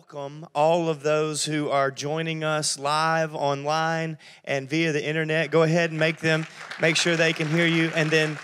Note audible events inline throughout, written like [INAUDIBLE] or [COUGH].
welcome all of those who are joining us live online and via the internet. Go ahead and make them make sure they can hear you. And then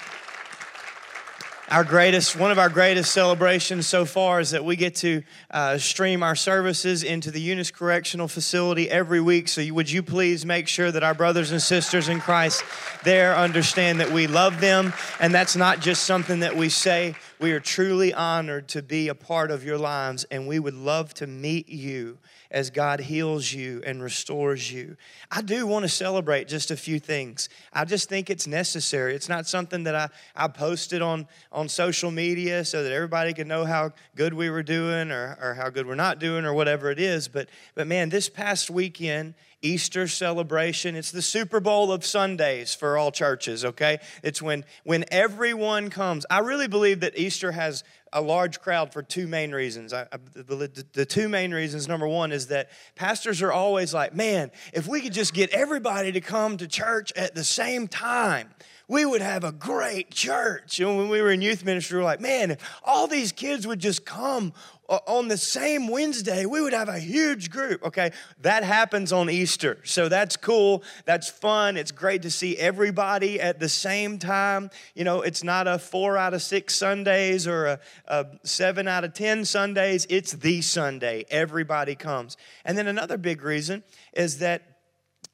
our greatest one of our greatest celebrations so far is that we get to uh, stream our services into the eunice correctional facility every week. So you, would you please make sure that our brothers and sisters in christ there understand that we love them. And that's not just something that we say we are truly honored to be a part of your lives and we would love to meet you as God heals you and restores you. I do want to celebrate just a few things. I just think it's necessary. It's not something that I, I posted on, on social media so that everybody could know how good we were doing or, or how good we're not doing or whatever it is. But, but man, this past weekend, Easter celebration. It's the Super Bowl of Sundays for all churches, okay? It's when when everyone comes. I really believe that Easter has a large crowd for two main reasons. I, I, the, the two main reasons number one is that pastors are always like, man, if we could just get everybody to come to church at the same time, we would have a great church. Know, when we were in youth ministry, we were like, man, if all these kids would just come on the same Wednesday, we would have a huge group. Okay, that happens on Easter. So that's cool. That's fun. It's great to see everybody at the same time. You know, it's not a four out of six Sundays or a, a seven out of 10 Sundays. It's the Sunday. Everybody comes. And then another big reason is that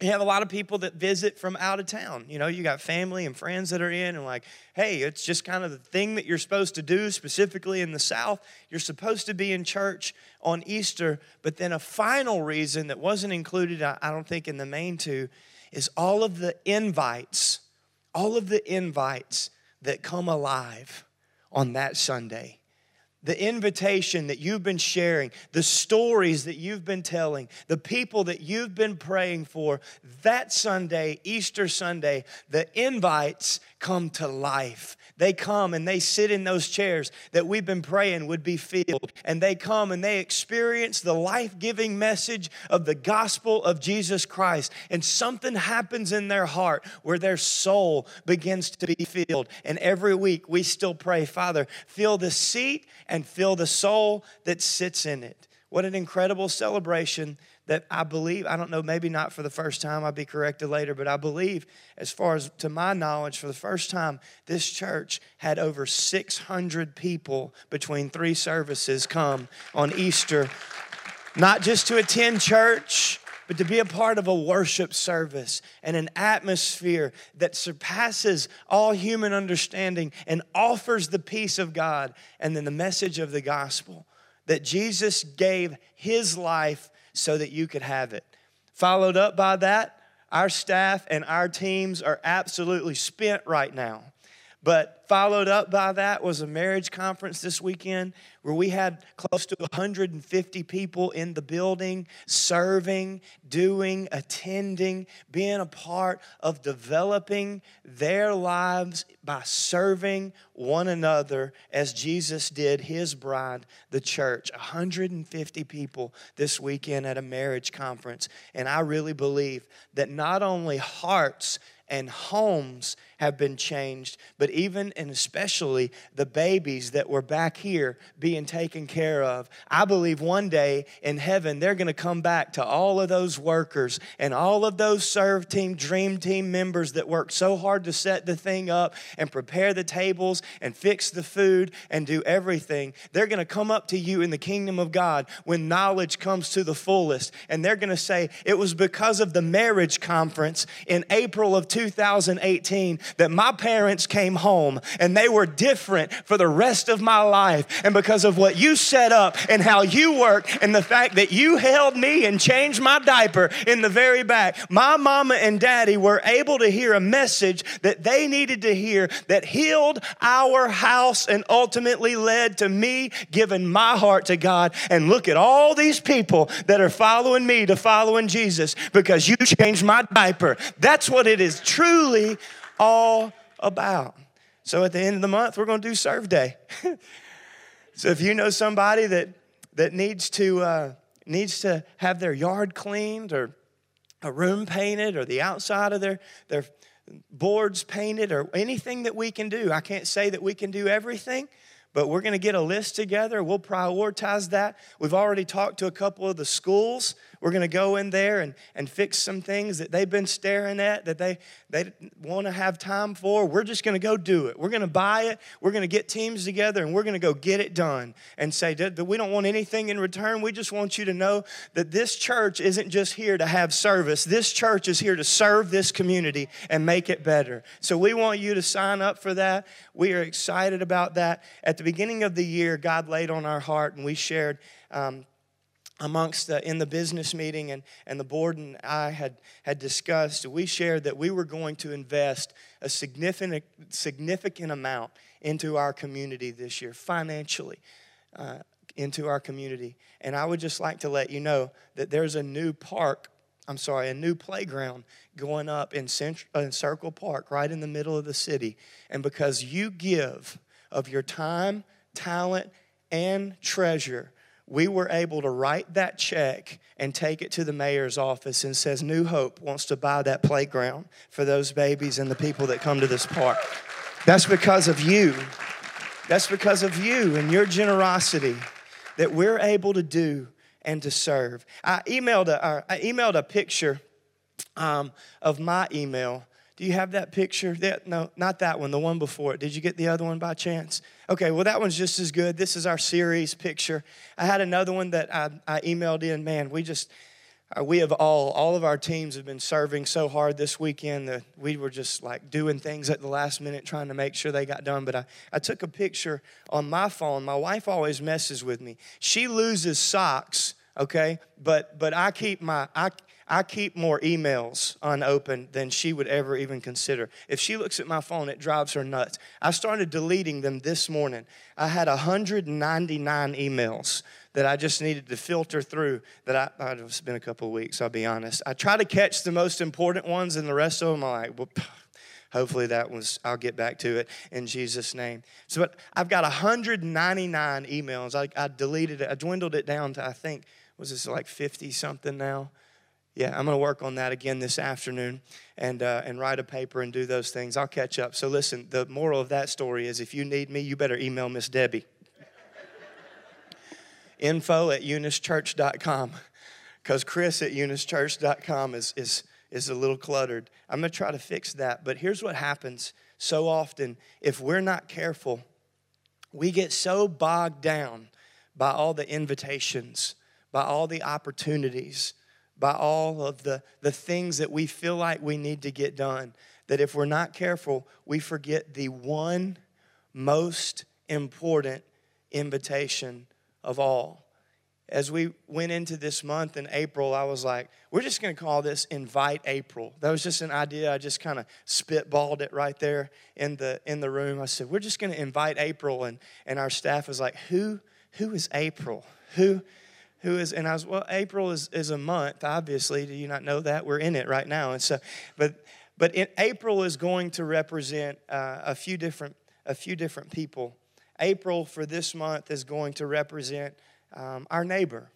you have a lot of people that visit from out of town. You know, you got family and friends that are in, and like, hey, it's just kind of the thing that you're supposed to do, specifically in the South. You're supposed to be in church on Easter. But then a final reason that wasn't included, I don't think, in the main two, is all of the invites, all of the invites that come alive on that Sunday the invitation that you've been sharing, the stories that you've been telling, the people that you've been praying for, that Sunday, Easter Sunday, the invites come to life. They come and they sit in those chairs that we've been praying would be filled. And they come and they experience the life giving message of the gospel of Jesus Christ. And something happens in their heart where their soul begins to be filled. And every week we still pray, Father, fill the seat and fill the soul that sits in it. What an incredible celebration that I believe, I don't know, maybe not for the first time, I'll be corrected later, but I believe, as far as to my knowledge, for the first time, this church had over 600 people between three services come on Easter, not just to attend church, but to be a part of a worship service and an atmosphere that surpasses all human understanding and offers the peace of God and then the message of the gospel. That Jesus gave his life so that you could have it. Followed up by that, our staff and our teams are absolutely spent right now. But followed up by that was a marriage conference this weekend where we had close to 150 people in the building serving, doing, attending, being a part of developing their lives by serving one another as Jesus did his bride, the church. 150 people this weekend at a marriage conference. And I really believe that not only hearts and homes have been changed, but even and especially the babies that were back here being taken care of. I believe one day in heaven they're going to come back to all of those workers and all of those serve team, dream team members that worked so hard to set the thing up and prepare the tables and fix the food and do everything. They're going to come up to you in the kingdom of God when knowledge comes to the fullest and they're going to say, It was because of the marriage conference in April of 2018 that my parents came home and they were different for the rest of my life. And because of what you set up and how you worked and the fact that you held me and changed my diaper in the very back, my mama and daddy were able to hear a message that they needed to hear that healed our house and ultimately led to me giving my heart to God. And look at all these people that are following me to following Jesus because you changed my diaper. That's what it is truly all about. So at the end of the month, we're going to do serve day. [LAUGHS] so if you know somebody that that needs to uh, needs to have their yard cleaned or a room painted or the outside of their their boards painted or anything that we can do, I can't say that we can do everything, but we're going to get a list together. We'll prioritize that. We've already talked to a couple of the schools. We're going to go in there and, and fix some things that they've been staring at that they, they want to have time for. We're just going to go do it. We're going to buy it. We're going to get teams together and we're going to go get it done and say that we don't want anything in return. We just want you to know that this church isn't just here to have service, this church is here to serve this community and make it better. So we want you to sign up for that. We are excited about that. At the beginning of the year, God laid on our heart and we shared. Um, amongst the, in the business meeting and, and the board and I had, had discussed, we shared that we were going to invest a significant, significant amount into our community this year, financially, uh, into our community. And I would just like to let you know that there's a new park, I'm sorry, a new playground going up in, Central, in Circle Park, right in the middle of the city. And because you give of your time, talent, and treasure, we were able to write that check and take it to the mayor's office and says new hope wants to buy that playground for those babies and the people that come to this park. That's because of you. That's because of you and your generosity that we're able to do and to serve. I emailed a, I emailed a picture um, of my email do you have that picture? That, no, not that one, the one before it. Did you get the other one by chance? Okay, well, that one's just as good. This is our series picture. I had another one that I, I emailed in. Man, we just, uh, we have all, all of our teams have been serving so hard this weekend that we were just like doing things at the last minute trying to make sure they got done. But I, I took a picture on my phone. My wife always messes with me. She loses socks, okay? But, but I keep my, I, I keep more emails unopened than she would ever even consider. If she looks at my phone, it drives her nuts. I started deleting them this morning. I had 199 emails that I just needed to filter through. That I, it's been a couple of weeks, I'll be honest. I try to catch the most important ones, and the rest of them, I'm like, well, hopefully that was, I'll get back to it in Jesus' name. So, but I've got 199 emails. I, I deleted it, I dwindled it down to, I think, was this like 50 something now? Yeah, I'm going to work on that again this afternoon and, uh, and write a paper and do those things. I'll catch up. So, listen, the moral of that story is if you need me, you better email Miss Debbie. [LAUGHS] Info at eunischurch.com because Chris at eunischurch.com is, is, is a little cluttered. I'm going to try to fix that. But here's what happens so often if we're not careful, we get so bogged down by all the invitations, by all the opportunities by all of the, the things that we feel like we need to get done that if we're not careful, we forget the one most important invitation of all. As we went into this month in April, I was like, we're just to call this Invite April. That was just an idea. I just kind of spitballed it right there in the in the room. I said, we're just to invite April, and and our staff was like, who who is April? Who who is and i was well april is, is a month obviously do you not know that we're in it right now and so but but in, april is going to represent uh, a few different a few different people april for this month is going to represent um, our neighbor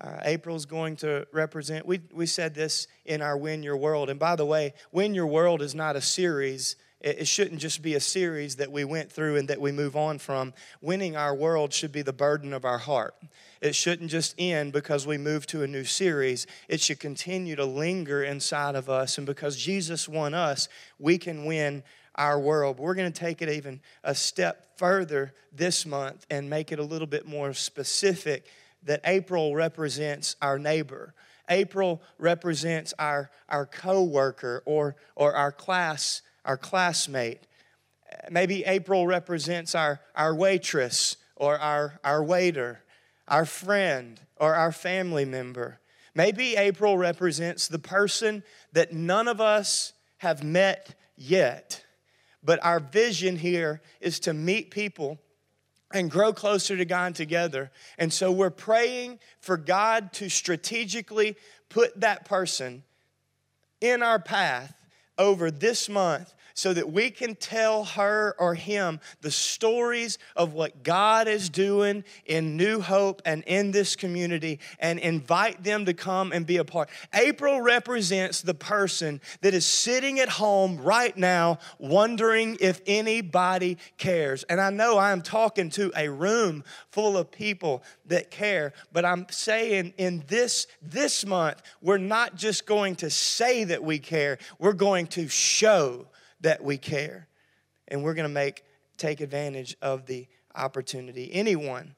uh, April is going to represent, we, we said this in our Win Your World. And by the way, Win Your World is not a series, it shouldn't just be a series that we went through and that we move on from. Winning our world should be the burden of our heart. It shouldn't just end because we move to a new series. It should continue to linger inside of us. And because Jesus won us, we can win our world. We're going to take it even a step further this month and make it a little bit more specific that April represents our neighbor. April represents our, our co-worker or, or our class our classmate. Maybe April represents our, our waitress or our, our waiter, our friend or our family member. Maybe April represents the person that none of us have met yet. But our vision here is to meet people and grow closer to God together. And so we're praying for God to strategically put that person in our path over this month so that we can tell her or him the stories of what God is doing in New Hope and in this community and invite them to come and be a part. April represents the person that is sitting at home right now wondering if anybody cares. And I know I am talking to a room full of people that care, but I'm saying in this this month we're not just going to say that we care, we're going to show that we care. And we're going to make take advantage of the opportunity. Anyone,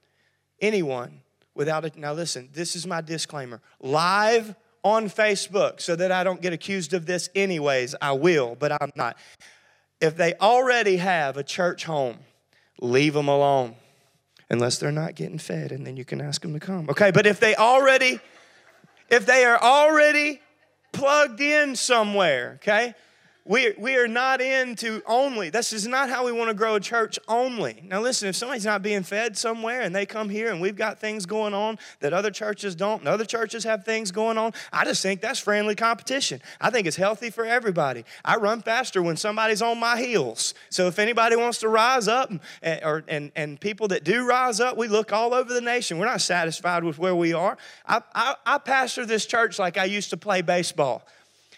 anyone without it. Now listen, this is my disclaimer. Live on Facebook so that I don't get accused of this anyways. I will, but I'm not. If they already have a church home, leave them alone unless they're not getting fed and then you can ask them to come. Okay, but if they already if they are already plugged in somewhere, okay? We, we are not into only. This is not how we want to grow a church only. Now, listen, if somebody's not being fed somewhere and they come here and we've got things going on that other churches don't, and other churches have things going on, I just think that's friendly competition. I think it's healthy for everybody. I run faster when somebody's on my heels. So if anybody wants to rise up, and, eh, or, and, and people that do rise up, we look all over the nation. We're not satisfied with where we are. I, I, I pastor this church like I used to play baseball.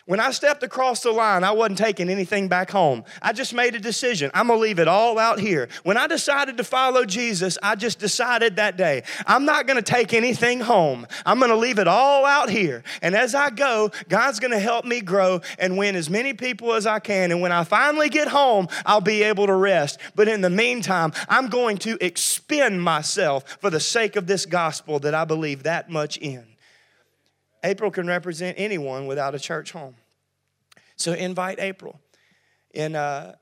When I stepped across the line, I wasn't taking anything back home. I just made a decision. I'm going to leave it all out here. When I decided to follow Jesus, I just decided that day, I'm not going to take anything home. I'm going to leave it all out here. And as I go, God's going to help me grow and win as many people as I can. And when I finally get home, I'll be able to rest. But in the meantime, I'm going to expend myself for the sake of this gospel that I believe that much in. April can represent anyone without a church home. So invite April. In, uh,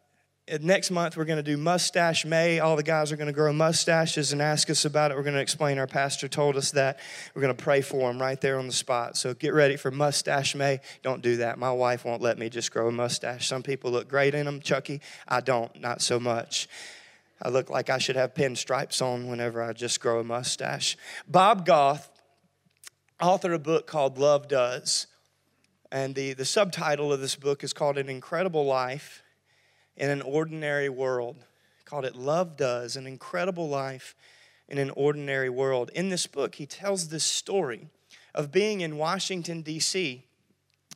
next month, we're going to do Mustache May. All the guys are going to grow mustaches and ask us about it. We're going to explain. Our pastor told us that. We're going to pray for them right there on the spot. So get ready for Mustache May. Don't do that. My wife won't let me just grow a mustache. Some people look great in them, Chucky. I don't, not so much. I look like I should have pinstripes on whenever I just grow a mustache. Bob Goff authored a book called Love Does. And the, the subtitle of this book is called An Incredible Life in an Ordinary World. Called it Love Does, An Incredible Life in an Ordinary World. In this book, he tells this story of being in Washington, D.C.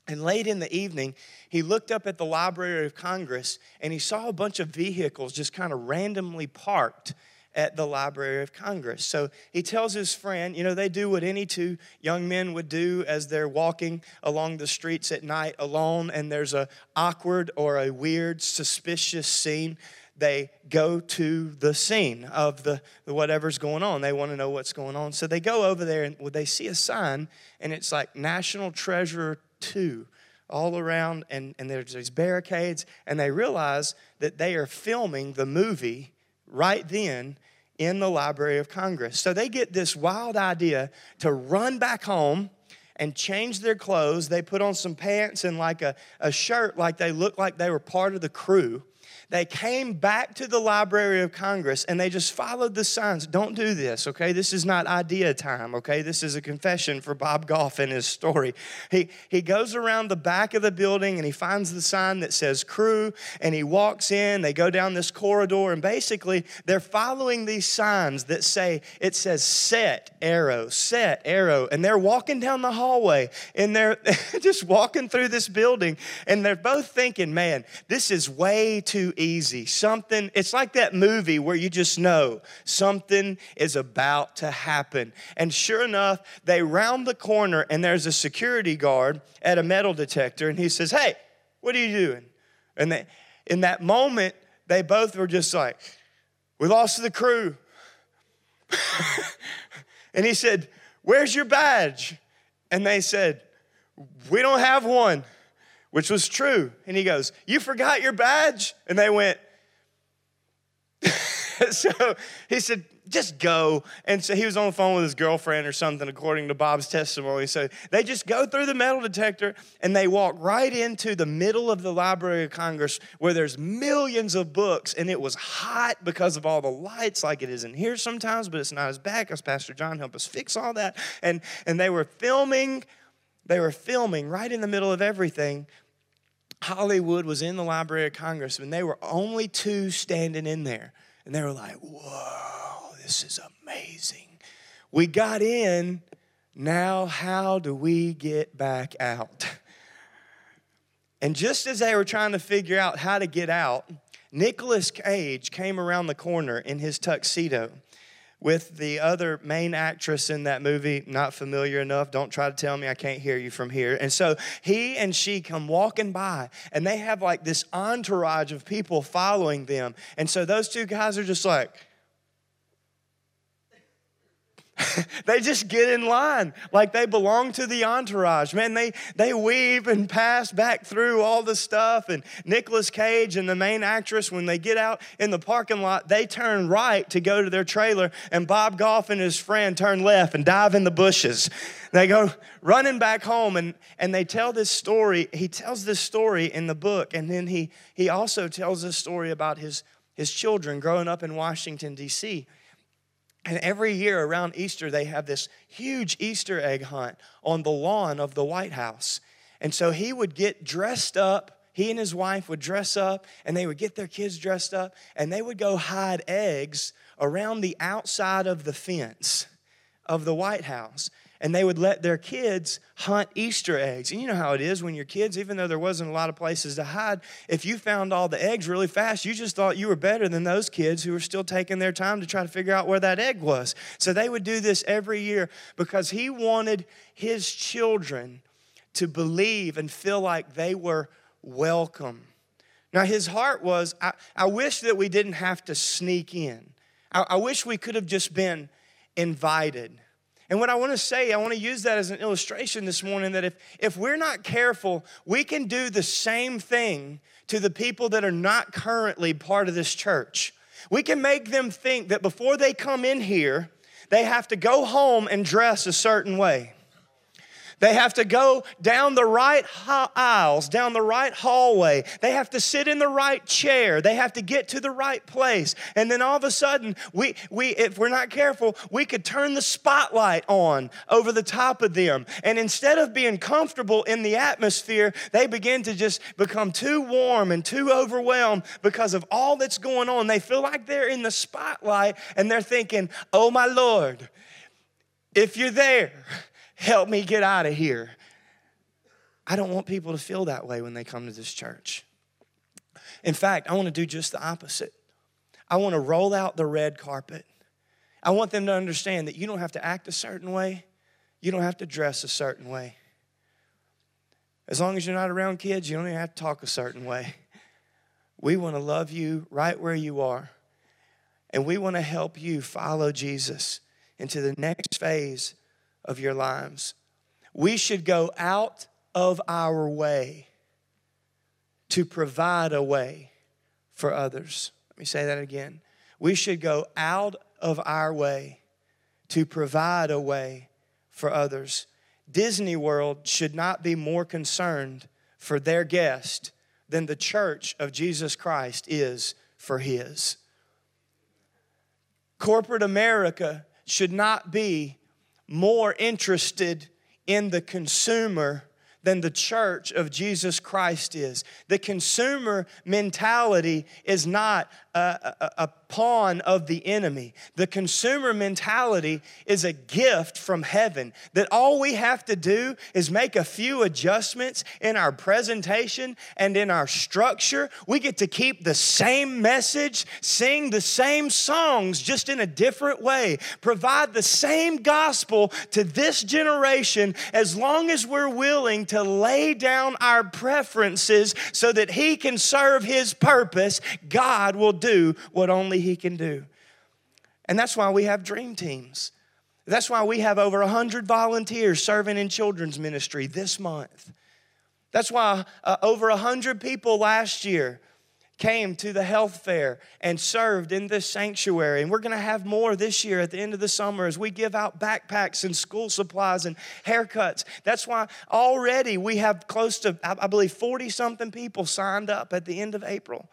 And late in the evening, he looked up at the Library of Congress and he saw a bunch of vehicles just kind of randomly parked at the Library of Congress. So he tells his friend, you know, they do what any two young men would do as they're walking along the streets at night alone and there's a awkward or a weird suspicious scene they go to the scene of the, whatever's going on. They want to know what's going on. So they go over there and they see a sign and it's like National Treasure 2 all around and, and there's these barricades and they realize that they are filming the movie right then in the Library of Congress. So they get this wild idea to run back home and change their clothes. They put on some pants and like a, a shirt, like they looked like they were part of the crew. They came back to the Library of Congress and they just followed the signs. Don't do this, okay? This is not idea time, okay? This is a confession for Bob Goff and his story. He, he goes around the back of the building and he finds the sign that says crew and he walks in. They go down this corridor and basically they're following these signs that say, it says set, arrow, set, arrow. And they're walking down the hallway and they're [LAUGHS] just walking through this building and they're both thinking, man, this is way too easy. Something, it's like that movie where you just know something is about to happen. And sure enough, they round the corner and there's a security guard at a metal detector and he says, Hey, what are you doing? And they, in that moment, they both were just like, We lost the crew. [LAUGHS] and he said, Where's your badge? And they said, We don't have one which was true. And he goes, You forgot your badge? And they went, [LAUGHS] So he said, Just go. And so he was on the phone with his girlfriend or something, according to Bob's testimony. So they just go through the metal detector and they walk right into the middle of the Library of Congress where there's millions of books. And it was hot because of all the lights, like it is in here sometimes, but it's not as bad because Pastor John helped us fix all that. And, and they were filming they were filming right in the middle of everything Hollywood was in the Library of Congress and they were only two standing in there. And they were like, whoa, this is amazing. We got in. Now, how do we get back out? And just as they were trying to figure out how to get out, Nicolas Cage came around the corner in his tuxedo with the other main actress in that movie, not familiar enough. Don't try to tell me I can't hear you from here. And so he and she come walking by, and they have like this entourage of people following them. And so those two guys are just like, [LAUGHS] they just get in line like they belong to the entourage. Man, they, they weave and pass back through all the stuff. And Nicolas Cage and the main actress, when they get out in the parking lot, they turn right to go to their trailer. And Bob Goff and his friend turn left and dive in the bushes. They go running back home and, and they tell this story. He tells this story in the book. And then he, he also tells this story about his, his children growing up in Washington, D.C. And every year around Easter, they have this huge Easter egg hunt on the lawn of the White House. And so he would get dressed up. He and his wife would dress up and they would get their kids dressed up and they would go hide eggs around the outside of the fence of the White House and they would let their kids hunt Easter eggs. And you know how it is when your kids, even though there wasn't a lot of places to hide, if you found all the eggs really fast, you just thought you were better than those kids who were still taking their time to try to figure out where that egg was. So they would do this every year because he wanted his children to believe and feel like they were welcome. Now, his heart was I, I wish that we didn't have to sneak in. I, I wish we could have just been invited. And what I want to say, I want to use that as an illustration this morning that if, if we're not careful, we can do the same thing to the people that are not currently part of this church. We can make them think that before they come in here, they have to go home and dress a certain way. They have to go down the right aisles, down the right hallway. They have to sit in the right chair. They have to get to the right place. And then all of a sudden, we, we, if we're not careful, we could turn the spotlight on over the top of them. And instead of being comfortable in the atmosphere, they begin to just become too warm and too overwhelmed because of all that's going on. They feel like they're in the spotlight and they're thinking, oh my Lord, if you're there, help me get out of here. I don't want people to feel that way when they come to this church. In fact, I want to do just the opposite. I want to roll out the red carpet. I want them to understand that you don't have to act a certain way, you don't have to dress a certain way. As long as you're not around kids, you don't even have to talk a certain way. We want to love you right where you are, and we want to help you follow Jesus into the next phase of your lives. We should go out of our way to provide a way for others. Let me say that again. We should go out of our way to provide a way for others. Disney World should not be more concerned for their guest than the church of Jesus Christ is for his. Corporate America should not be more interested in the consumer than the church of Jesus Christ is. The consumer mentality is not a, a, a, pawn of the enemy. The consumer mentality is a gift from heaven that all we have to do is make a few adjustments in our presentation and in our structure. We get to keep the same message, sing the same songs, just in a different way, provide the same gospel to this generation as long as we're willing to lay down our preferences so that He can serve His purpose. God will do what only He can do. And that's why we have dream teams. That's why we have over 100 volunteers serving in children's ministry this month. That's why uh, over 100 people last year came to the health fair and served in this sanctuary. And we're going to have more this year at the end of the summer as we give out backpacks and school supplies and haircuts. That's why already we have close to, I believe, 40 something people signed up at the end of April.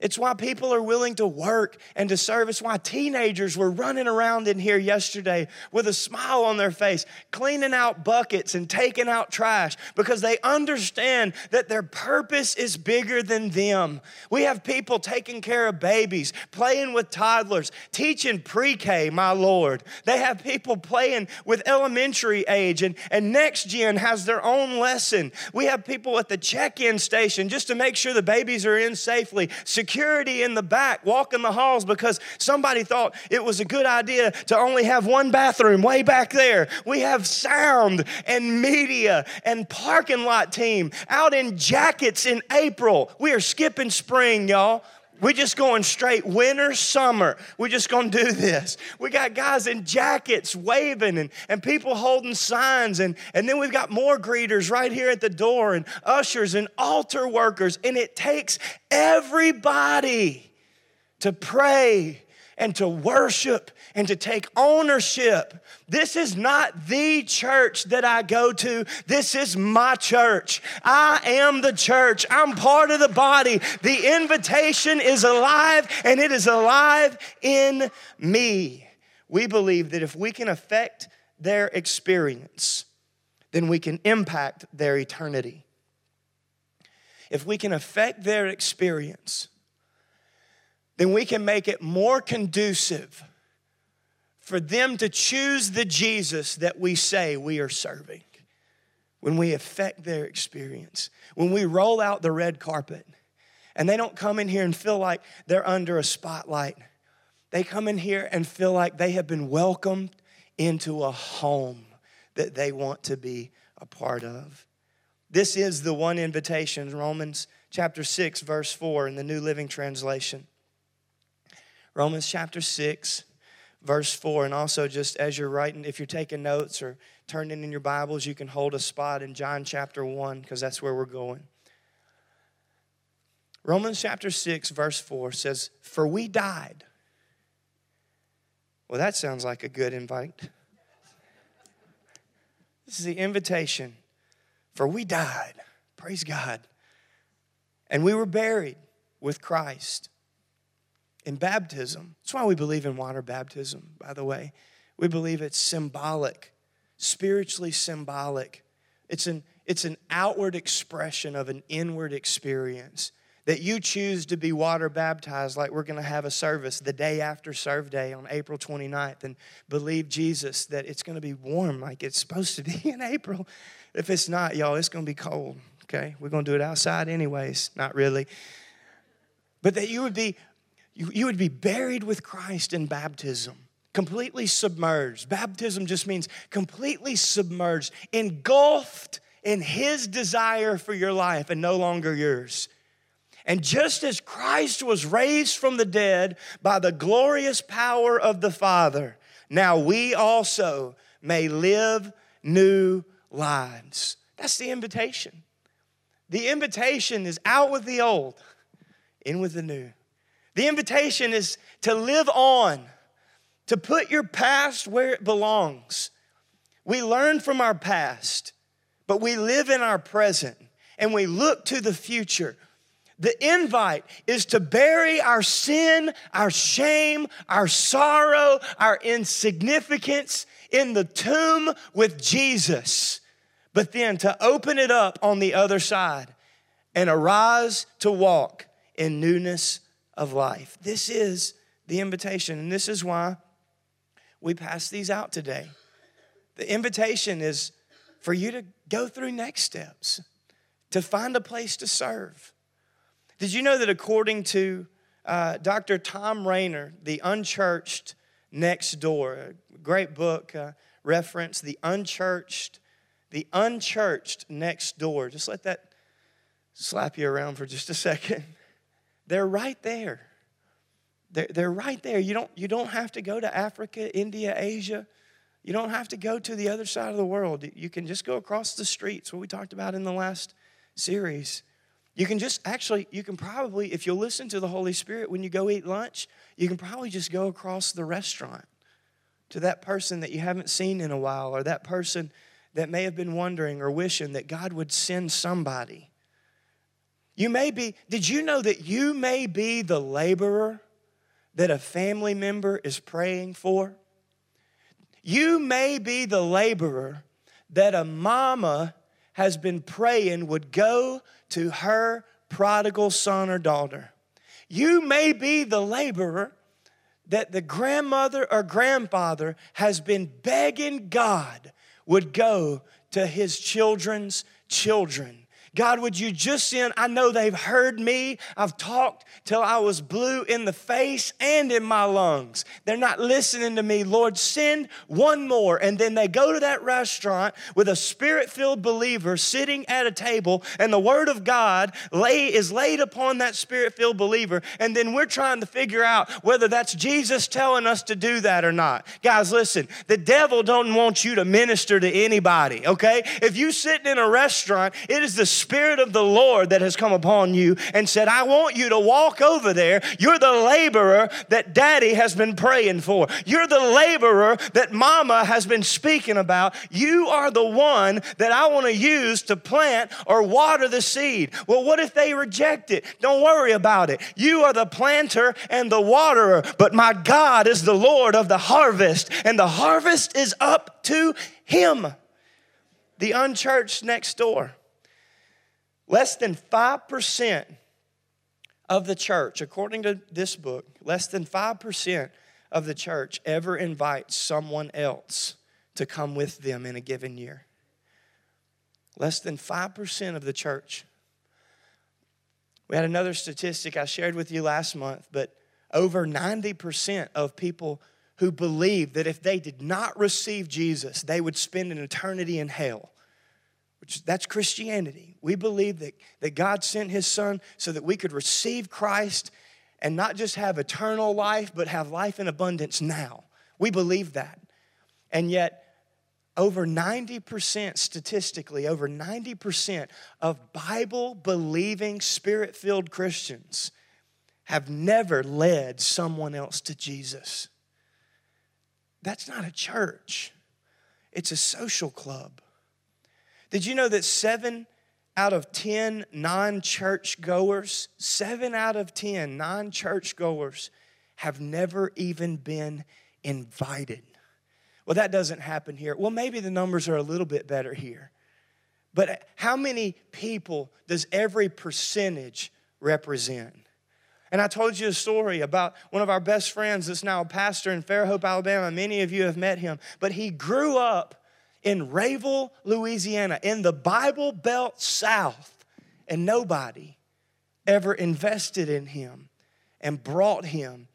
It's why people are willing to work and to serve. It's why teenagers were running around in here yesterday with a smile on their face, cleaning out buckets and taking out trash because they understand that their purpose is bigger than them. We have people taking care of babies, playing with toddlers, teaching pre K, my Lord. They have people playing with elementary age, and, and next gen has their own lesson. We have people at the check in station just to make sure the babies are in safely security in the back walking the halls because somebody thought it was a good idea to only have one bathroom way back there. We have sound and media and parking lot team out in jackets in April. We are skipping spring, y'all. We're just going straight winter, summer. We're just going to do this. We got guys in jackets waving and, and people holding signs. And, and then we've got more greeters right here at the door and ushers and altar workers. And it takes everybody to pray and to worship and to take ownership. This is not the church that I go to. This is my church. I am the church. I'm part of the body. The invitation is alive and it is alive in me. We believe that if we can affect their experience, then we can impact their eternity. If we can affect their experience, then we can make it more conducive for them to choose the Jesus that we say we are serving. When we affect their experience, when we roll out the red carpet, and they don't come in here and feel like they're under a spotlight. They come in here and feel like they have been welcomed into a home that they want to be a part of. This is the one invitation, Romans chapter 6, verse 4 in the New Living Translation. Romans chapter 6, verse 4. And also, just as you're writing, if you're taking notes or turning in your Bibles, you can hold a spot in John chapter 1 because that's where we're going. Romans chapter 6, verse 4 says, For we died. Well, that sounds like a good invite. This is the invitation. For we died. Praise God. And we were buried with Christ in baptism. That's why we believe in water baptism, by the way. We believe it's symbolic, spiritually symbolic. It's an, it's an outward expression of an inward experience. That you choose to be water baptized, like we're going to have a service the day after Serve Day on April 29th, and believe Jesus that it's going to be warm like it's supposed to be [LAUGHS] in April. If it's not, y'all, it's going to be cold, okay? We're going to do it outside anyways. Not really. But that you would be you, you would be buried with Christ in baptism, completely submerged. Baptism just means completely submerged, engulfed in His desire for your life and no longer yours. And just as Christ was raised from the dead by the glorious power of the Father, now we also may live new lives. That's the invitation. The invitation is out with the old, in with the new. The invitation is to live on, to put your past where it belongs. We learn from our past, but we live in our present and we look to the future. The invite is to bury our sin, our shame, our sorrow, our insignificance in the tomb with Jesus, but then to open it up on the other side and arise to walk in newness of life. This is the invitation, and this is why we pass these out today. The invitation is for you to go through next steps, to find a place to serve. Did you know that according to uh, Dr. Tom Rainer, The Unchurched Next Door, a great book uh, reference, The Unchurched, The Unchurched Next Door. Just let that slap you around for just a second. [LAUGHS] They're right there. They're, they're right there. You don't, you don't have to go to Africa, India, Asia. You don't have to go to the other side of the world. You can just go across the streets, what we talked about in the last series. You can just actually, you can probably, if you'll listen to the Holy Spirit when you go eat lunch, you can probably just go across the restaurant to that person that you haven't seen in a while or that person that may have been wondering or wishing that God would send somebody You may be, did you know that you may be the laborer that a family member is praying for? You may be the laborer that a mama has been praying would go to her prodigal son or daughter. You may be the laborer that the grandmother or grandfather has been begging God would go to his children's children. God, would you just send? I know they've heard me. I've talked till I was blue in the face and in my lungs. They're not listening to me. Lord, send one more. And then they go to that restaurant with a spirit filled believer sitting at a table, and the word of God lay, is laid upon that spirit filled believer. And then we're trying to figure out whether that's Jesus telling us to do that or not. Guys, listen, the devil don't want you to minister to anybody, okay? If you're sitting in a restaurant, it is the Spirit of the Lord that has come upon you and said, I want you to walk over there. You're the laborer that daddy has been praying for. You're the laborer that mama has been speaking about. You are the one that I want to use to plant or water the seed. Well, what if they reject it? Don't worry about it. You are the planter and the waterer, but my God is the Lord of the harvest, and the harvest is up to Him. The unchurched next door Less than 5% of the church, according to this book, less than 5% of the church ever invites someone else to come with them in a given year. Less than 5% of the church. We had another statistic I shared with you last month, but over 90% of people who believe that if they did not receive Jesus, they would spend an eternity in hell which that's Christianity. We believe that, that God sent his son so that we could receive Christ and not just have eternal life, but have life in abundance now. We believe that. And yet, over 90%, statistically, over 90% of Bible believing, spirit filled Christians have never led someone else to Jesus. That's not a church, it's a social club. Did you know that seven out of 10 non church goers, seven out of 10 non church goers have never even been invited? Well, that doesn't happen here. Well, maybe the numbers are a little bit better here. But how many people does every percentage represent? And I told you a story about one of our best friends that's now a pastor in Fairhope, Alabama. Many of you have met him. But he grew up in Rayville, Louisiana, in the Bible Belt South, and nobody ever invested in him and brought him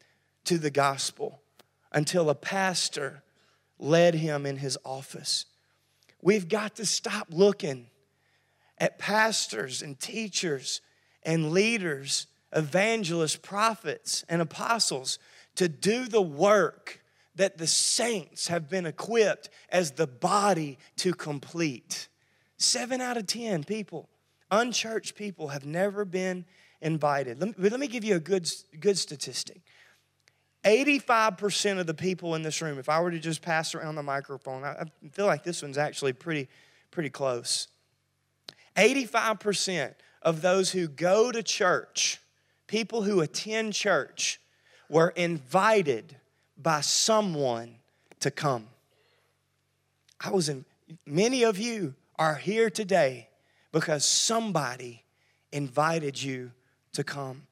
to the gospel until a pastor led him in his office. We've got to stop looking at pastors and teachers and leaders, evangelists, prophets, and apostles to do the work that the saints have been equipped as the body to complete. Seven out of 10 people, unchurched people, have never been invited. Let me, let me give you a good, good statistic. 85% of the people in this room, if I were to just pass around the microphone, I, I feel like this one's actually pretty, pretty close. 85% of those who go to church, people who attend church, were invited by someone to come. I was in, many of you are here today because somebody invited you to come.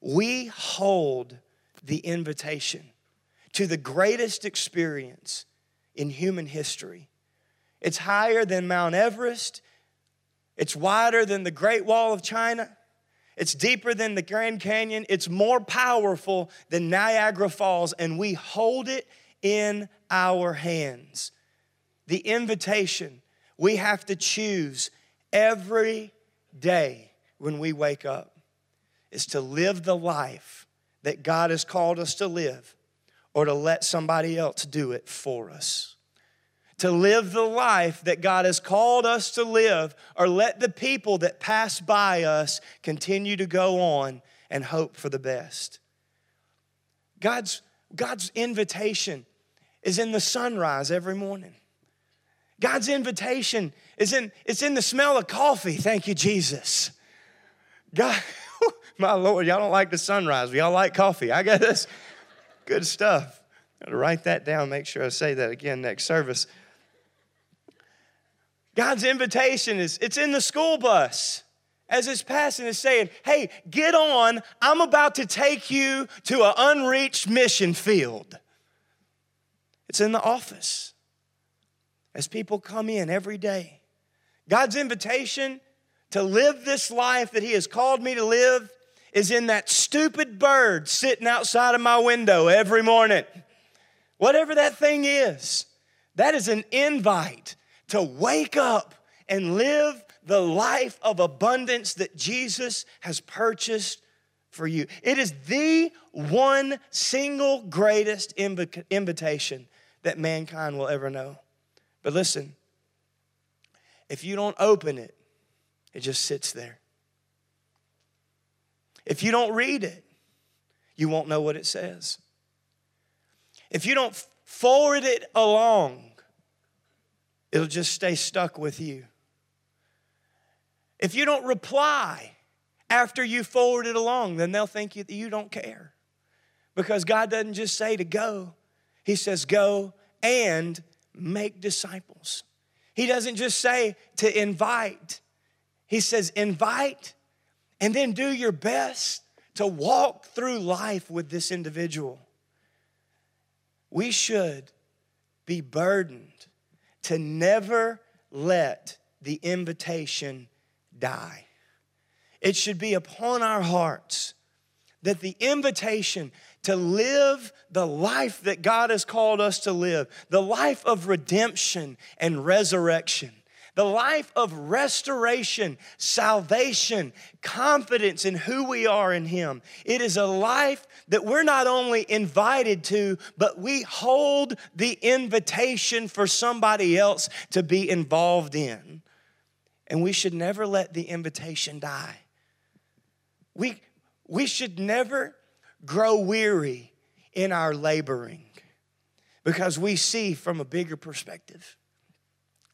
We hold the invitation to the greatest experience in human history. It's higher than Mount Everest, it's wider than the Great Wall of China. It's deeper than the Grand Canyon. It's more powerful than Niagara Falls, and we hold it in our hands. The invitation we have to choose every day when we wake up is to live the life that God has called us to live or to let somebody else do it for us to live the life that God has called us to live, or let the people that pass by us continue to go on and hope for the best. God's, God's invitation is in the sunrise every morning. God's invitation is in, it's in the smell of coffee. Thank you, Jesus. God, [LAUGHS] my Lord, y'all don't like the sunrise. but Y'all like coffee. I got this. Good stuff. Gotta write that down, make sure I say that again next service. God's invitation is it's in the school bus as it's passing is saying, Hey, get on. I'm about to take you to an unreached mission field. It's in the office as people come in every day. God's invitation to live this life that He has called me to live is in that stupid bird sitting outside of my window every morning. Whatever that thing is, that is an invite to wake up and live the life of abundance that Jesus has purchased for you. It is the one single greatest inv- invitation that mankind will ever know. But listen, if you don't open it, it just sits there. If you don't read it, you won't know what it says. If you don't forward it along, it'll just stay stuck with you. If you don't reply after you forward it along, then they'll think you, you don't care. Because God doesn't just say to go, He says, go and make disciples. He doesn't just say to invite, He says, invite and then do your best to walk through life with this individual. We should be burdened to never let the invitation die. It should be upon our hearts that the invitation to live the life that God has called us to live, the life of redemption and resurrection, the life of restoration, salvation, confidence in who we are in Him. It is a life that we're not only invited to, but we hold the invitation for somebody else to be involved in. And we should never let the invitation die. We, we should never grow weary in our laboring because we see from a bigger perspective.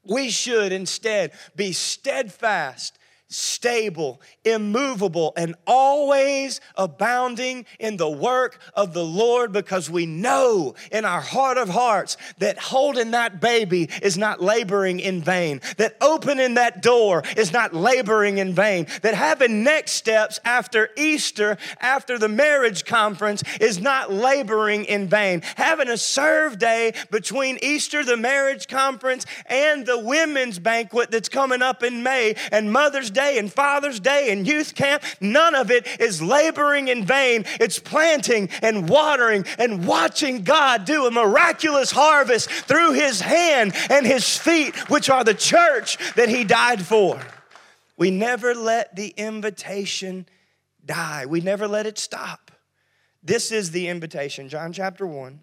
We should instead be steadfast stable, immovable, and always abounding in the work of the Lord because we know in our heart of hearts that holding that baby is not laboring in vain, that opening that door is not laboring in vain, that having next steps after Easter, after the marriage conference, is not laboring in vain. Having a serve day between Easter, the marriage conference, and the women's banquet that's coming up in May, and Mother's Day Day and Father's Day and youth camp, none of it is laboring in vain. It's planting and watering and watching God do a miraculous harvest through His hand and His feet, which are the church that He died for. We never let the invitation die, we never let it stop. This is the invitation, John chapter 1.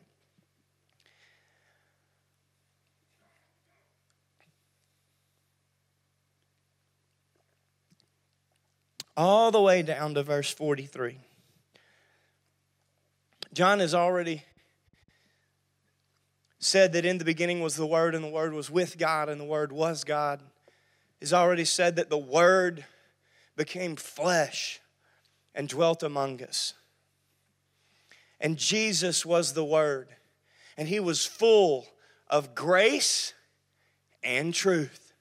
All the way down to verse 43. John has already said that in the beginning was the Word, and the Word was with God, and the Word was God. He's already said that the Word became flesh and dwelt among us. And Jesus was the Word, and He was full of grace and truth.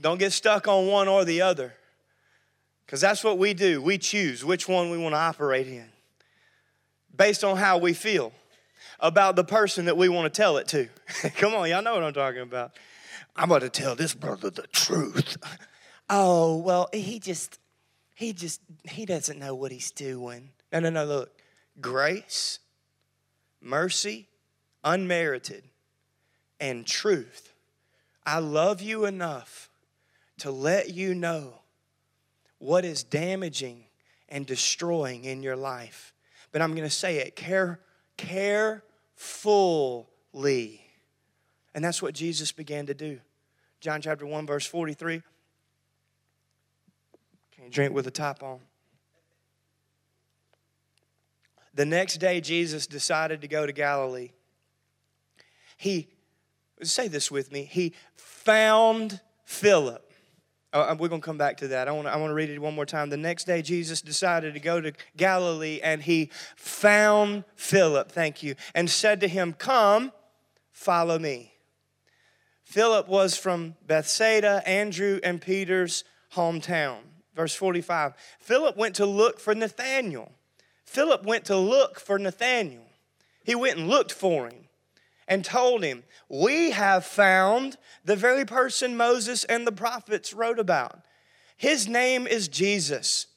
Don't get stuck on one or the other. Because that's what we do. We choose which one we want to operate in based on how we feel about the person that we want to tell it to. [LAUGHS] Come on, y'all know what I'm talking about. I'm going to tell this brother the truth. [LAUGHS] oh, well, he just, he just, he doesn't know what he's doing. No, no, no, look. Grace, mercy, unmerited, and truth. I love you enough to let you know what is damaging and destroying in your life. But I'm going to say it care, carefully. And that's what Jesus began to do. John chapter 1, verse 43. Can you drink with a top on? The next day, Jesus decided to go to Galilee. He, say this with me, he found Philip. Uh, we're going to come back to that. I want to read it one more time. The next day, Jesus decided to go to Galilee and he found Philip, thank you, and said to him, Come, follow me. Philip was from Bethsaida, Andrew and Peter's hometown. Verse 45 Philip went to look for Nathanael. Philip went to look for Nathanael. He went and looked for him and told him, We have found the very person Moses and the prophets wrote about. His name is Jesus,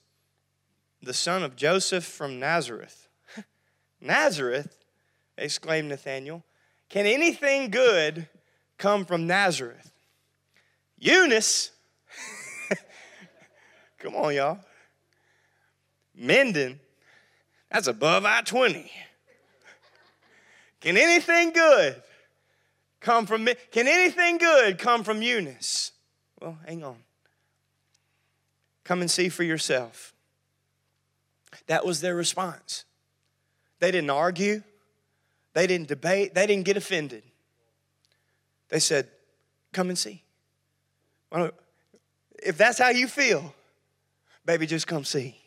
the son of Joseph from Nazareth. [LAUGHS] Nazareth, exclaimed Nathanael. Can anything good come from Nazareth? Eunice, [LAUGHS] come on, y'all. Minden, that's above I 20. Can anything good come from me? Can anything good come from Eunice? Well, hang on. Come and see for yourself. That was their response. They didn't argue, they didn't debate, they didn't get offended. They said, Come and see. If that's how you feel, baby, just come see.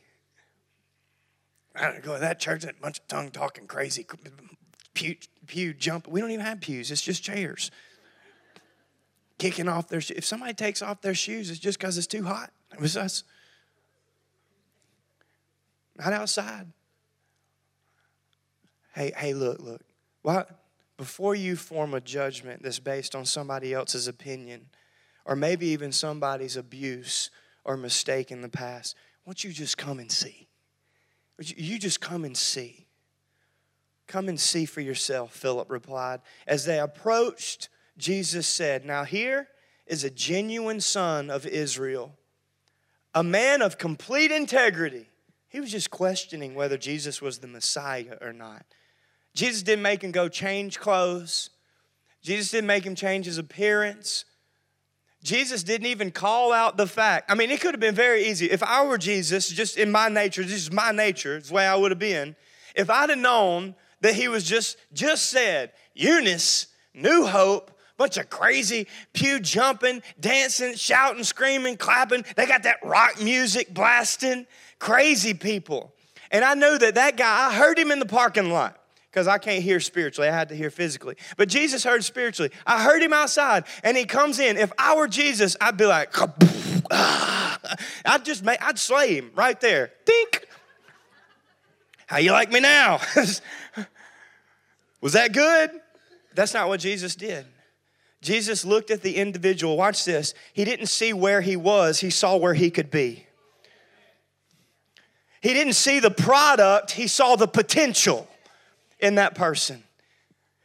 I don't go to that church, that bunch of tongue talking crazy pew, pew jump. We don't even have pews, it's just chairs. Kicking off their. If somebody takes off their shoes, it's just because it's too hot. It was us. Not outside. Hey, hey, look, look. What? Before you form a judgment that's based on somebody else's opinion, or maybe even somebody's abuse or mistake in the past, won't you just come and see? You just come and see. Come and see for yourself, Philip replied. As they approached, Jesus said, Now here is a genuine son of Israel, a man of complete integrity. He was just questioning whether Jesus was the Messiah or not. Jesus didn't make him go change clothes. Jesus didn't make him change his appearance. Jesus didn't even call out the fact. I mean, it could have been very easy. If I were Jesus, just in my nature, this is my nature, it's the way I would have been. If I'd have known that he was just just said eunice new hope bunch of crazy pew jumping dancing shouting screaming clapping. They got that rock music blasting. Crazy people. And i knew that that guy i heard him in the parking lot because i can't hear spiritually i had to hear physically. But jesus heard spiritually. I heard him outside and he comes in. If i were jesus i'd be like [LAUGHS] ah. i'd just make i'd slay him right there. Think how you like me now [LAUGHS] Was that good? That's not what Jesus did. Jesus looked at the individual. Watch this. He didn't see where he was, he saw where he could be. He didn't see the product, he saw the potential in that person.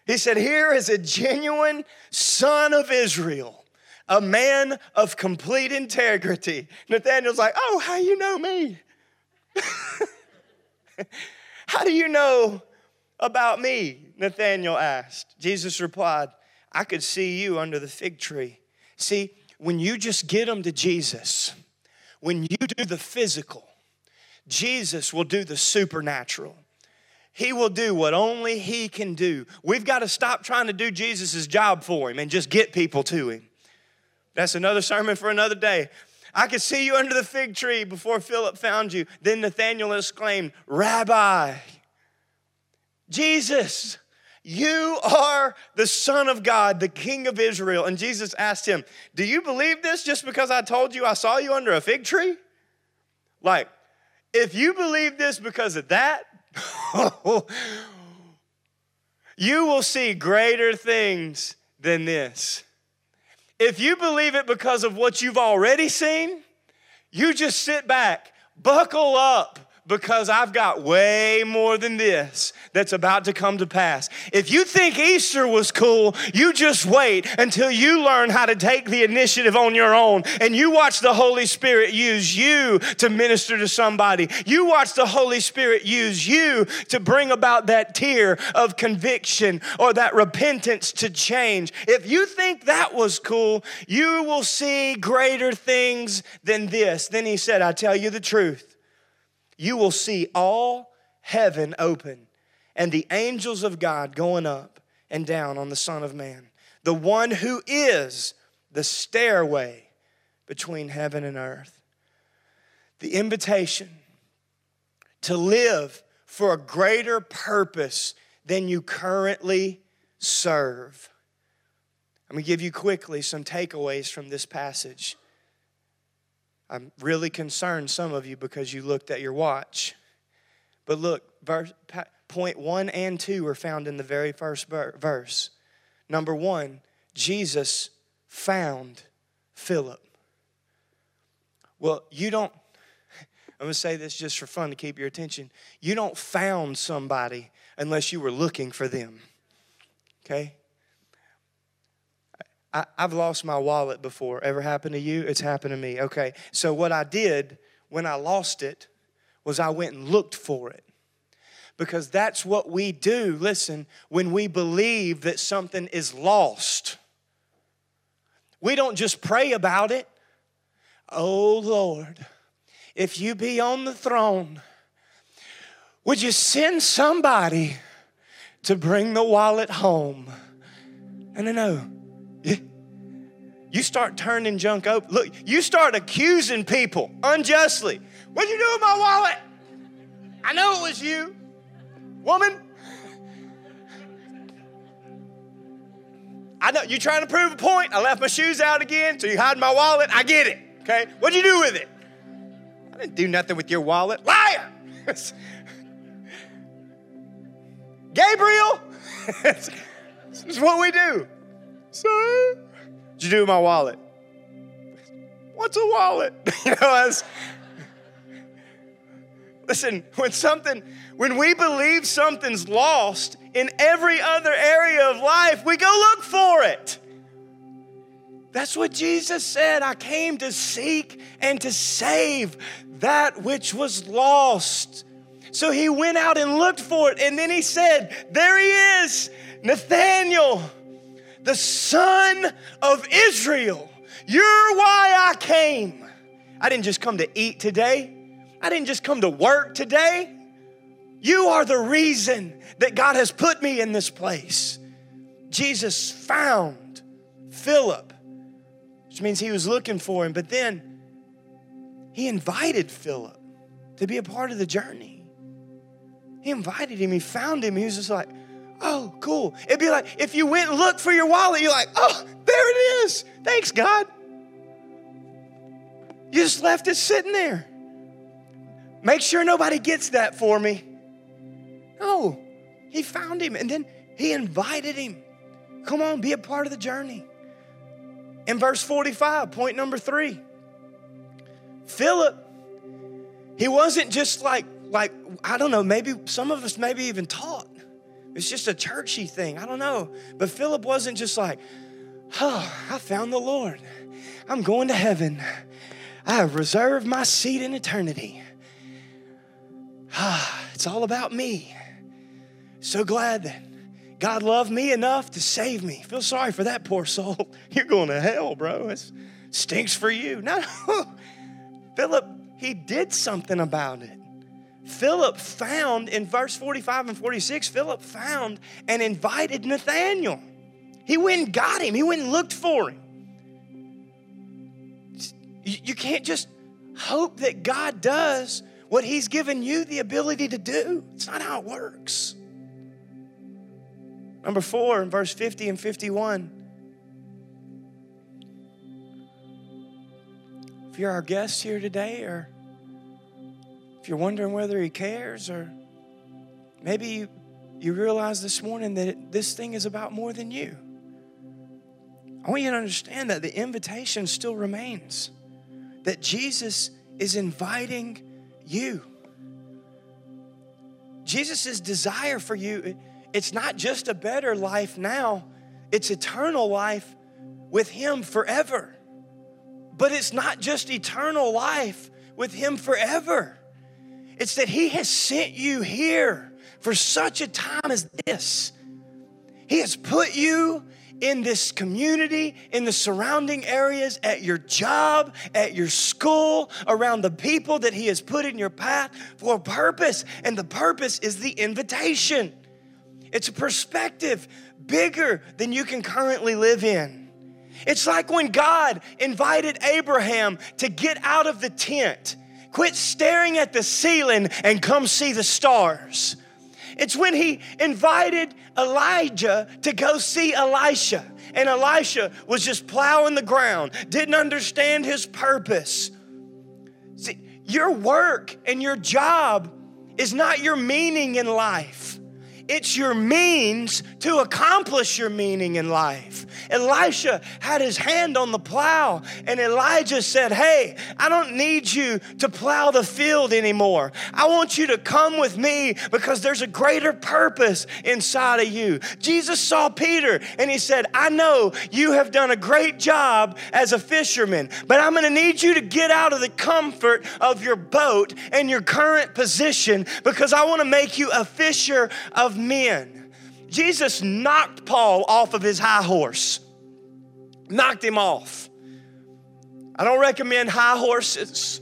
He said, Here is a genuine son of Israel, a man of complete integrity. Nathaniel's like, Oh, how you know me? [LAUGHS] [LAUGHS] how do you know about me? Nathanael asked. Jesus replied, I could see you under the fig tree. See, when you just get them to Jesus, when you do the physical, Jesus will do the supernatural. He will do what only He can do. We've got to stop trying to do Jesus' job for Him and just get people to Him. That's another sermon for another day. I could see you under the fig tree before Philip found you. Then Nathanael exclaimed, Rabbi, Jesus, you are the Son of God, the King of Israel. And Jesus asked him, Do you believe this just because I told you I saw you under a fig tree? Like, if you believe this because of that, [LAUGHS] you will see greater things than this. If you believe it because of what you've already seen, you just sit back, buckle up, because I've got way more than this that's about to come to pass. If you think Easter was cool, you just wait until you learn how to take the initiative on your own and you watch the Holy Spirit use you to minister to somebody. You watch the Holy Spirit use you to bring about that tear of conviction or that repentance to change. If you think that was cool, you will see greater things than this. Then he said, I tell you the truth you will see all heaven open and the angels of God going up and down on the Son of Man, the one who is the stairway between heaven and earth. The invitation to live for a greater purpose than you currently serve. I'm going to give you quickly some takeaways from this passage. I'm really concerned, some of you, because you looked at your watch. But look, verse, point one and two are found in the very first verse. Number one, Jesus found Philip. Well, you don't, [LAUGHS] I'm gonna say this just for fun to keep your attention. You don't found somebody unless you were looking for them. Okay? I, have lost my wallet before. Ever happened to you? It's happened to me. Okay. So, what I did when I lost it was I went and looked for it. Because that's what we do, listen, when we believe that something is lost. We don't just pray about it. Oh Lord, if you be on the throne, would you send somebody to bring the wallet home? And I know you start turning junk up. Look, you start accusing people unjustly. What'd you do with my wallet? I know it was you, woman. I know you're trying to prove a point. I left my shoes out again, so you hide my wallet. I get it. Okay, what'd you do with it? I didn't do nothing with your wallet. Liar! [LAUGHS] Gabriel! [LAUGHS] this is what we do. Sir, what'd you do my wallet? What's a wallet? [LAUGHS] you know, listen, when something, when we believe something's lost in every other area of life, we go look for it. That's what Jesus said. I came to seek and to save that which was lost. So he went out and looked for it. And then he said, There he is, Nathaniel, the son of Israel. You're why I came. I didn't just come to eat today, I didn't just come to work today. You are the reason that God has put me in this place. Jesus found Philip which means he was looking for him. But then he invited Philip to be a part of the journey. He invited him, he found him. He was just like, oh, cool. It'd be like if you went and looked for your wallet, you're like, oh, there it is. Thanks, God. You just left it sitting there. Make sure nobody gets that for me. No, he found him and then he invited him. Come on, be a part of the journey. In verse 45, point number three, Philip, he wasn't just like, like, I don't know, maybe some of us maybe even taught. It's just a churchy thing. I don't know. But Philip wasn't just like, oh, I found the Lord. I'm going to heaven. I have reserved my seat in eternity. Ah, it's all about me. So glad that God loved me enough to save me. Feel sorry for that poor soul. [LAUGHS] You're going to hell, bro. It stinks for you. [LAUGHS] No, no. Philip, he did something about it. Philip found in verse 45 and 46, Philip found and invited Nathaniel. He went and got him, he went and looked for him. You can't just hope that God does what he's given you the ability to do. It's not how it works. Number four, in verse 50 and 51. If you're our guest here today, or if you're wondering whether he cares, or maybe you, you realize this morning that this thing is about more than you. I want you to understand that the invitation still remains, that Jesus is inviting you. Jesus' desire for you it's not just a better life now, it's eternal life with Him forever. But it's not just eternal life with Him forever, it's that He has sent you here for such a time as this. He has put you in this community, in the surrounding areas, at your job, at your school, around the people that He has put in your path for a purpose. And the purpose is the invitation. It's a perspective bigger than you can currently live in. It's like when God invited Abraham to get out of the tent, quit staring at the ceiling, and come see the stars. It's when he invited Elijah to go see Elisha. And Elisha was just plowing the ground, didn't understand his purpose. See, your work and your job is not your meaning in life. It's your means to accomplish your meaning in life. Elisha had his hand on the plow, and Elijah said, Hey, I don't need you to plow the field anymore. I want you to come with me because there's a greater purpose inside of you. Jesus saw Peter and he said, I know you have done a great job as a fisherman, but I'm going to need you to get out of the comfort of your boat and your current position because I want to make you a fisher of men. Jesus knocked Paul off of his high horse, knocked him off. I don't recommend high horses.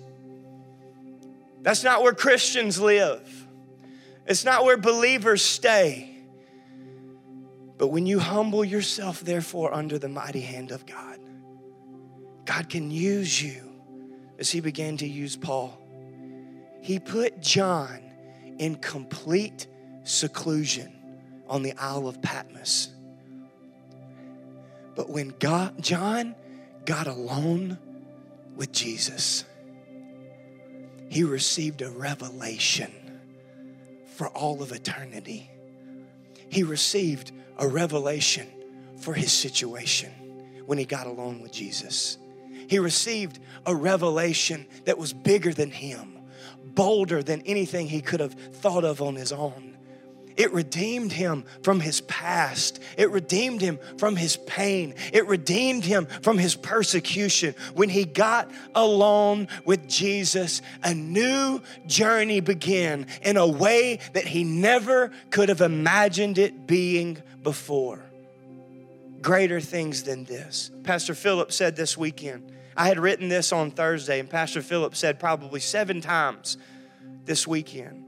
That's not where Christians live, it's not where believers stay. But when you humble yourself, therefore, under the mighty hand of God, God can use you as He began to use Paul. He put John in complete seclusion on the Isle of Patmos. But when God, John got alone with Jesus, he received a revelation for all of eternity. He received a revelation for his situation when he got alone with Jesus. He received a revelation that was bigger than him, bolder than anything he could have thought of on his own. It redeemed him from his past. It redeemed him from his pain. It redeemed him from his persecution. When he got alone with Jesus, a new journey began in a way that he never could have imagined it being before. Greater things than this. Pastor Philip said this weekend. I had written this on Thursday, and Pastor Philip said probably seven times this weekend.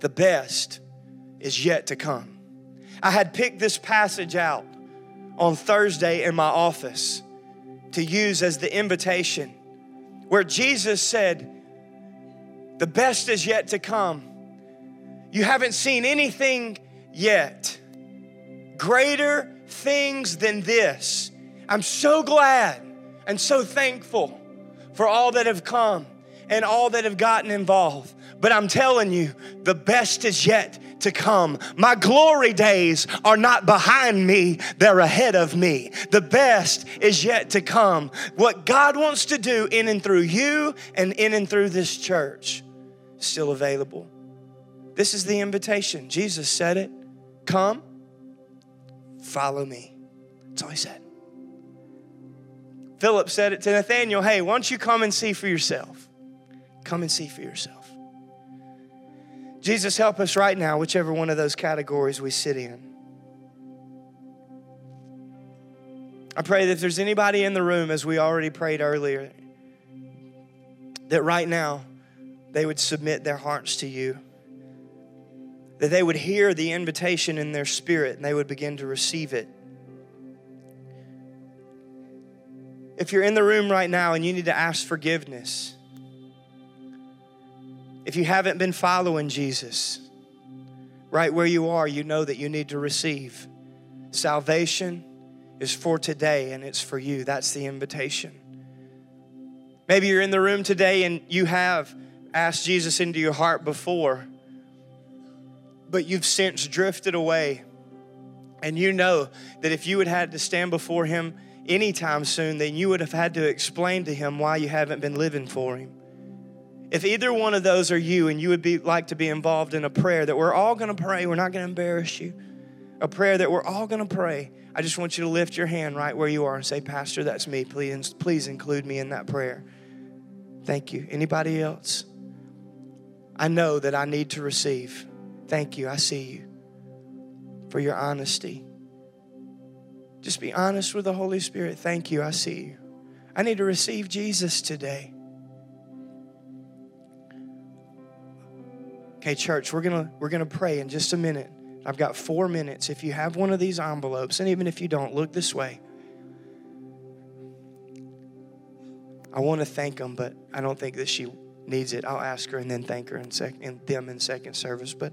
The best is yet to come. I had picked this passage out on Thursday in my office to use as the invitation where Jesus said, The best is yet to come. You haven't seen anything yet. Greater things than this. I'm so glad and so thankful for all that have come and all that have gotten involved. But I'm telling you, the best is yet to come. My glory days are not behind me, they're ahead of me. The best is yet to come. What God wants to do in and through you and in and through this church still available. This is the invitation. Jesus said it. Come, follow me. That's all he said. Philip said it to Nathaniel hey, why don't you come and see for yourself? Come and see for yourself. Jesus, help us right now, whichever one of those categories we sit in. I pray that if there's anybody in the room, as we already prayed earlier, that right now they would submit their hearts to you, that they would hear the invitation in their spirit and they would begin to receive it. If you're in the room right now and you need to ask forgiveness, if you haven't been following Jesus, right where you are, you know that you need to receive. Salvation is for today and it's for you. That's the invitation. Maybe you're in the room today and you have asked Jesus into your heart before, but you've since drifted away. And you know that if you had had to stand before Him anytime soon, then you would have had to explain to Him why you haven't been living for Him. If either one of those are you and you would be like to be involved in a prayer that we're all going to pray, we're not going to embarrass you. A prayer that we're all going to pray. I just want you to lift your hand right where you are and say, "Pastor, that's me. Please please include me in that prayer." Thank you. Anybody else? I know that I need to receive. Thank you. I see you for your honesty. Just be honest with the Holy Spirit. Thank you. I see you. I need to receive Jesus today. Okay, church, we're gonna we're gonna pray in just a minute. I've got four minutes. If you have one of these envelopes, and even if you don't, look this way. I want to thank them, but I don't think that she needs it. I'll ask her and then thank her in and them in second service. But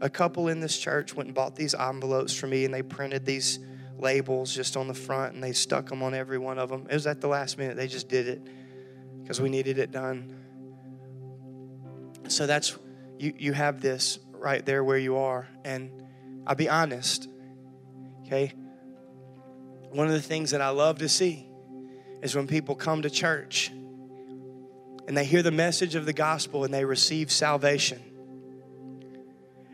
a couple in this church went and bought these envelopes for me, and they printed these labels just on the front, and they stuck them on every one of them. It was at the last minute; they just did it because we needed it done. So that's you. You have this right there where you are, and I'll be honest. Okay, one of the things that I love to see is when people come to church and they hear the message of the gospel and they receive salvation.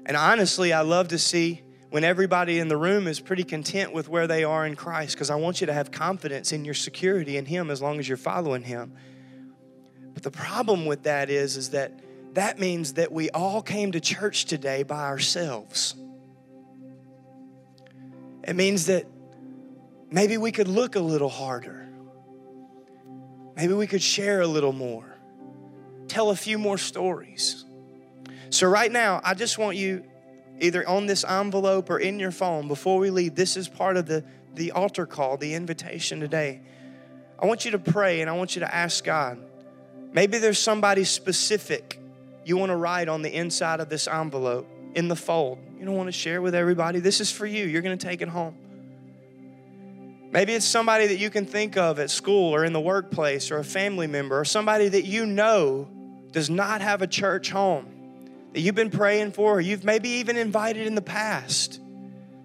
And honestly, I love to see when everybody in the room is pretty content with where they are in Christ because I want you to have confidence in your security in Him as long as you're following Him. But the problem with that is, is that that means that we all came to church today by ourselves. It means that maybe we could look a little harder. Maybe we could share a little more, tell a few more stories. So, right now, I just want you either on this envelope or in your phone before we leave. This is part of the, the altar call, the invitation today. I want you to pray and I want you to ask God. Maybe there's somebody specific you want to write on the inside of this envelope in the fold. You don't want to share with everybody. This is for you. You're going to take it home. Maybe it's somebody that you can think of at school or in the workplace or a family member or somebody that you know does not have a church home that you've been praying for or you've maybe even invited in the past.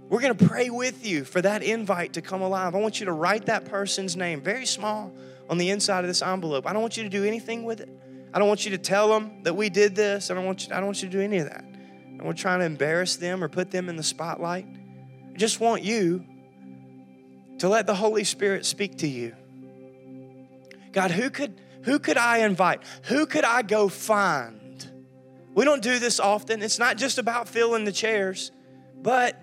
We're going to pray with you for that invite to come alive. I want you to write that person's name, very small, on the inside of this envelope. I don't want you to do anything with it. I don't want you to tell them that we did this. I don't want you, I don't want you to do any of that. I don't trying to embarrass them or put them in the spotlight. I just want you to let the Holy Spirit speak to you. God, who could who could I invite? Who could I go find? We don't do this often. It's not just about filling the chairs, but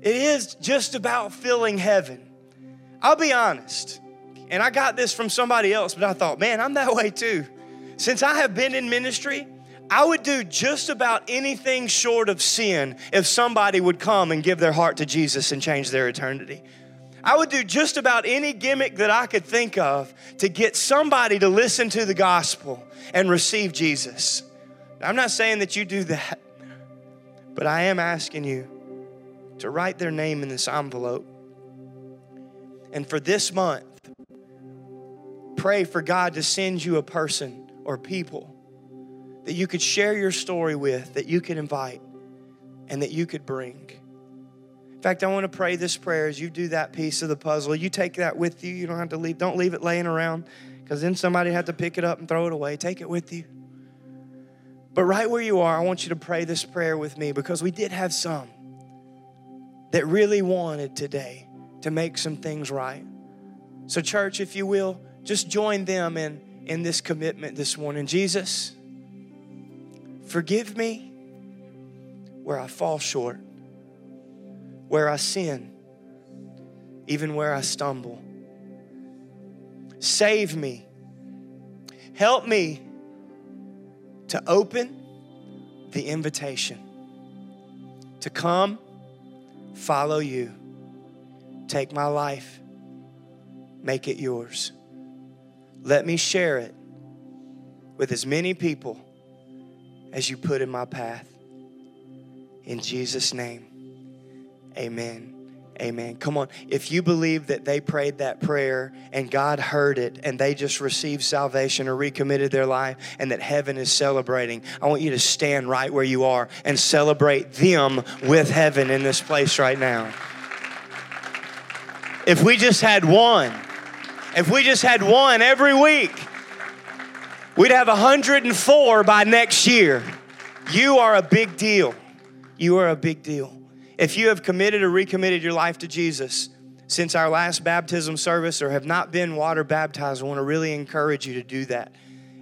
it is just about filling heaven. I'll be honest, and I got this from somebody else, but I thought, man, I'm that [LAUGHS] way too. Since I have been in ministry, I would do just about anything short of sin if somebody would come and give their heart to Jesus and change their eternity. I would do just about any gimmick that I could think of to get somebody to listen to the gospel and receive Jesus. I'm not saying that you do that, but I am asking you to write their name in this envelope. And for this month, pray for God to send you a person or people that you could share your story with, that you could invite, and that you could bring. In fact, I want to pray this prayer as you do that piece of the puzzle. You take that with you. You don't have to leave. Don't leave it laying around because then somebody had to pick it up and throw it away. Take it with you. But right where you are, I want you to pray this prayer with me because we did have some that really wanted today to make some things right. So, church, if you will, just join them in, in this commitment this morning. Jesus, forgive me where I fall short where I sin, even where I stumble. Save me. Help me to open the invitation to come follow you. Take my life, make it yours. Let me share it with as many people as you put in my path. In Jesus' name. Amen. Amen. Come on. If you believe that they prayed that prayer and God heard it and they just received salvation or recommitted their life and that heaven is celebrating, I want you to stand right where you are and celebrate them with heaven in this place right now. If we just had one, if we just had one every week, we'd have 104 by next year. You are a big deal. You are a big deal. If you have committed or recommitted your life to Jesus since our last baptism service or have not been water baptized, I want to really encourage you to do that.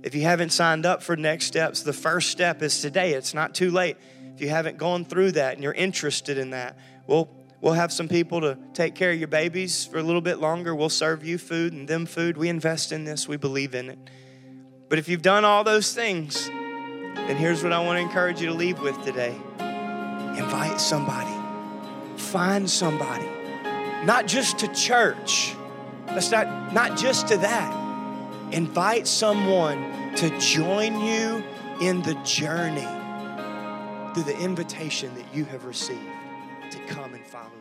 If you haven't signed up for next steps, the first step is today. It's not too late. If you haven't gone through that and you're interested in that, we'll we'll have some people to take care of your babies for a little bit longer. We'll serve you food and them food. We invest in this. We believe in it. But if you've done all those things, then here's what I want to encourage you to leave with today. Invite somebody find somebody, not just to church. That's not, not just to that, Invite someone to join you in the journey through the invitation that you have received to come and follow.